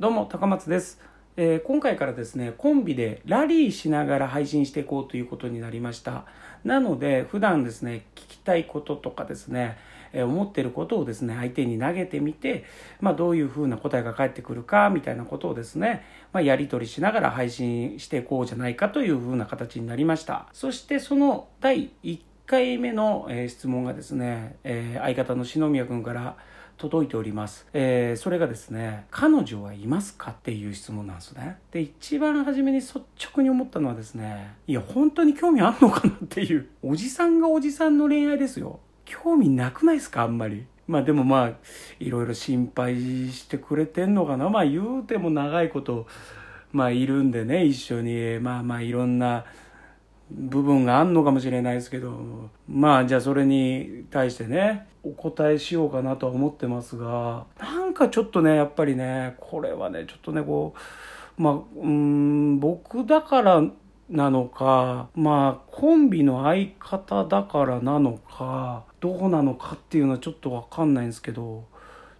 どうも高松です、えー今回からですねコンビでラリーしながら配信していこうということになりました。なので普段ですね聞きたいこととかですね、えー思ってることをですね相手に投げてみて、まあ、どういうふうな答えが返ってくるかみたいなことをですね、まあ、やり取りしながら配信していこうじゃないかというふうな形になりました。そしてその第1回目の、質問がですね、えー相方の篠宮君から届いております、えーそれがですね「彼女はいますか?」っていう質問なんですね。で一番初めに率直に思ったのはですねいや本当に興味あんのかなっていうおじさんがおじさんの恋愛ですよ。興味なくないですかあんまり。まあでもまあいろいろ心配してくれてんのかな。まあ言うても長いことまあいるんでね一緒に。まあまあいろんな部分があんのかもしれないですけどまあじゃあそれに対してねお答えしようかなとは思ってますがなんかちょっとねやっぱりねこれはねちょっとねこうまあうん僕だからなのかまあコンビの相方だからなのかどうなのかっていうのはちょっとわかんないんですけど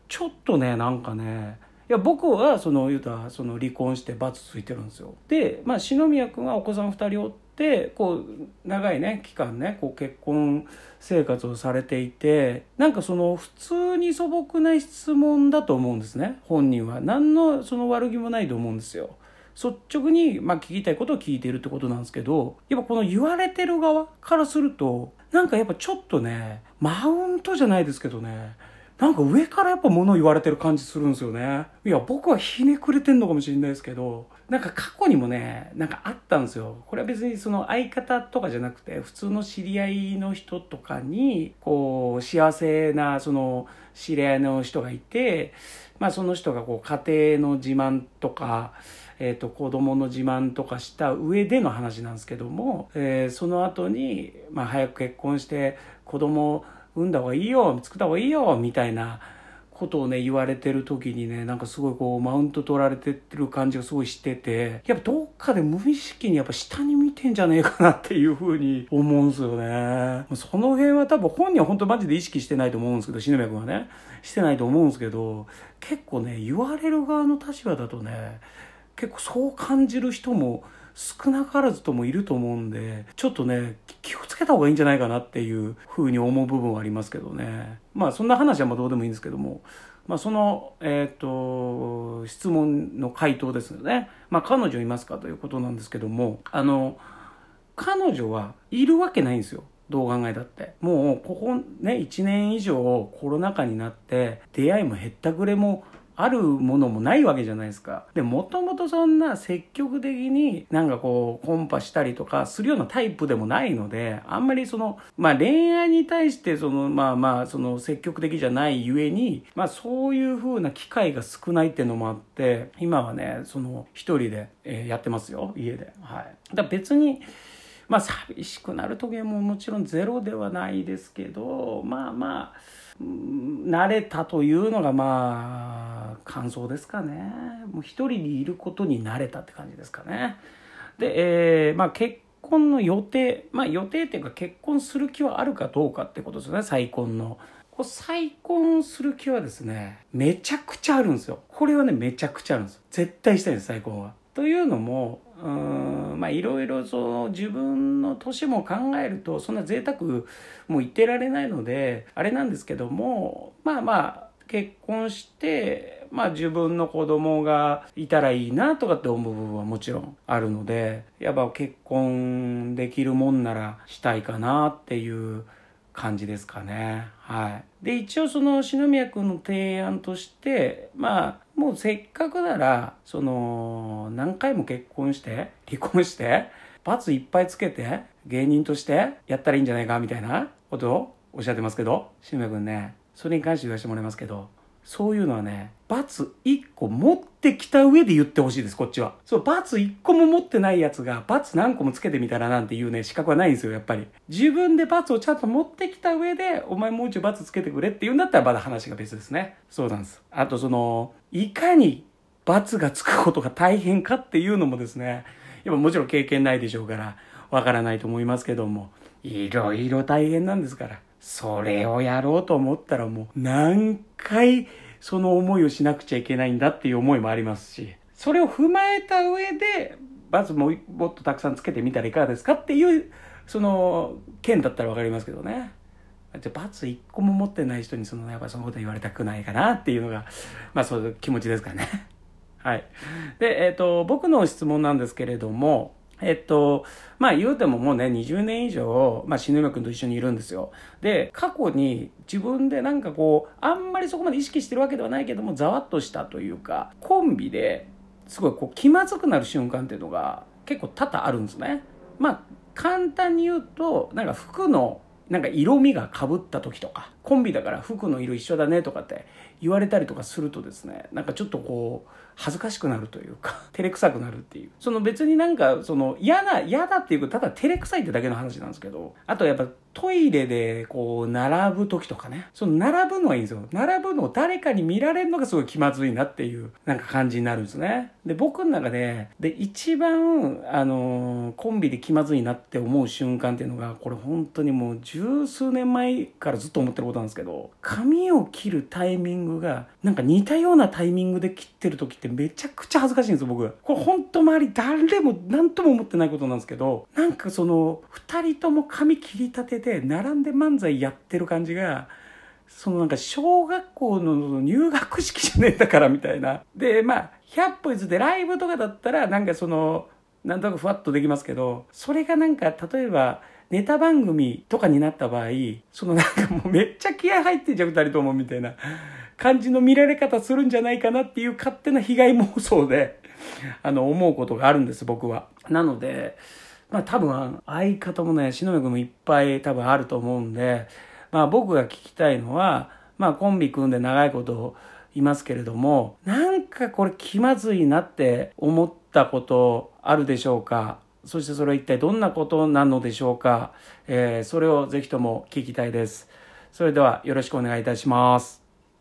ちょっとねなんかねいや僕はその言うたらその離婚して罰ついてるんですよ。で、まあ、篠宮君はお子さん2人おってでこう長いね期間ねこう結婚生活をされていてなんかその普通に素朴な質問だと思うんですね本人は何のその悪気もないと思うんですよ率直に、まあ、聞きたいことを聞いているってことなんですけどやっぱこの言われてる側からするとなんかやっぱちょっとねマウントじゃないですけどねなんか上からやっぱ物言われてる感じするんですよね。いや、僕はひねくれてんのかもしれないですけど、なんか過去にもね、なんかあったんですよ。これは別にその相方とかじゃなくて、普通の知り合いの人とかに、こう、幸せな、その、知り合いの人がいて、まあその人がこう、家庭の自慢とか、えー、と子供の自慢とかした上での話なんですけども、えーその後に、まあ、早く結婚して子供産んだ方がいいよ作った方がいいよみたいなことをね言われてる時にねなんかすごいこうマウント取られてる感じがすごいしててやっぱどっかで無意識にやっぱ下に見てんじゃねえかなっていうふうに思うんすよね。その辺は多分本人は本当マジで意識してないと思うんですけど篠宮君はね。してないと思うんですけど結構ね言われる側の立場だとね結構そう感じる人も少なからずともいると思うんでちょっとね気をつけた方がいいんじゃないかなっていうふうに思う部分はありますけどね。まあそんな話はまあどうでもいいんですけども。まあそのえっ、と質問の回答ですよね。まあ彼女いますかということなんですけども。あの彼女はいるわけないんですよ。どう考えたって。もうここね1年以上コロナ禍になって出会いもへったくれもあるものもないわけじゃないですか。で、もともとそんな積極的になんかこう、コンパしたりとかするようなタイプでもないので、あんまりその、まあ恋愛に対してその、まあまあ、その積極的じゃないゆえに、まあそういう風な機会が少ないっていうのもあって、今はね、その一人で、えやってますよ、家で。はい。だ別に、まあ寂しくなる時ももちろんゼロではないですけど、まあまあ、慣れたというのがまあ感想ですかね。もう一人にいることに慣れたって感じですかね。で、えーまあ結婚の予定まあ予定っていうか結婚する気はあるかどうかってことですよね。再婚の。こう再婚する気はですねめちゃくちゃあるんですよ。これはねめちゃくちゃあるんですよ。絶対したいんです再婚は。というのもうんまあいろいろその自分の年も考えるとそんな贅沢もう言ってられないのであれなんですけどもまあまあ結婚してまあ自分の子供がいたらいいなとかって思う部分はもちろんあるのでやっぱ結婚できるもんならしたいかなっていう感じですかね。はい。で、一応その篠宮君の提案として、まあ、もうせっかくなら、その、何回も結婚して、離婚して、罰いっぱいつけて、芸人としてやったらいいんじゃないか、みたいなことをおっしゃってますけど、篠宮君ね、それに関して言わせてもらいますけど、そういうのはね、罰1個持ってきた上で言ってほしいです、こっちは。そう、罰1個も持ってないやつが、罰何個もつけてみたらなんていうね、資格はないんですよ、やっぱり。自分で罰をちゃんと持ってきた上で、お前もう一度罰つけてくれって言うんだったらまだ話が別ですね。そうなんです。あとその、いかに罰がつくことが大変かっていうのもですね、やっぱもちろん経験ないでしょうから、わからないと思いますけども、いろいろ大変なんですから。それをやろうと思ったらもう何回その思いをしなくちゃいけないんだっていう思いもありますし、それを踏まえた上で、バツももっとたくさんつけてみたらいかがですかっていう、その、件だったらわかりますけどね。じゃバツ一個も持ってない人にその、やっぱそのこと言われたくないかなっていうのが、まあそういう気持ちですかね。はい。で、えっ、ー、と、僕の質問なんですけれども、えっと、まあ言うてももうね、20年以上、まあ篠宮君と一緒にいるんですよ。で、過去に自分でなんかこう、あんまりそこまで意識してるわけではないけども、ざわっとしたというか、コンビですごいこう気まずくなる瞬間っていうのが結構多々あるんですね。まあ、簡単に言うと、なんか服のなんか色味がかぶった時とか、コンビだから服の色一緒だねとかって言われたりとかするとですね、なんかちょっとこう、恥ずかしくなるというか、照れくさくなるっていう。その別になんか、その嫌な、嫌だっていうか、ただ照れくさいってだけの話なんですけど、あとやっぱトイレでこう、並ぶ時とかね、その並ぶのはいいんですよ。並ぶのを誰かに見られるのがすごい気まずいなっていう、なんか感じになるんですね。で、僕の中で、で、一番、あの、コンビで気まずいなって思う瞬間っていうのが、これ本当にもう十数年前からずっと思ってることなんですけど、髪を切るタイミングが、なんか似たようなタイミングで切ってる時ってめちゃくちゃ恥ずかしいんですよ、僕。これ本当周り誰も何とも思ってないことなんですけど、なんかその、二人とも髪切り立てて、並んで漫才やってる感じが、そのなんか小学校の入学式じゃねえんだからみたいな。で、まあ、100歩譲ってライブとかだったらなんかその、なんとなくふわっとできますけど、それがなんか例えば、ネタ番組とかになった場合、そのなんかもうめっちゃ気合入ってんじゃん、二人ともみたいな感じの見られ方するんじゃないかなっていう勝手な被害妄想で、あの、思うことがあるんです、僕は。なので、まあ多分、相方もね、篠宮君もいっぱい多分あると思うんで、まあ僕が聞きたいのは、まあコンビ組んで長いこといますけれども、なんかこれ気まずいなって思ったことあるでしょうか？そしてそれは一体どんなことなのでしょうか、えー、それをぜひとも聞きたいです。それではよろしくお願いいたします。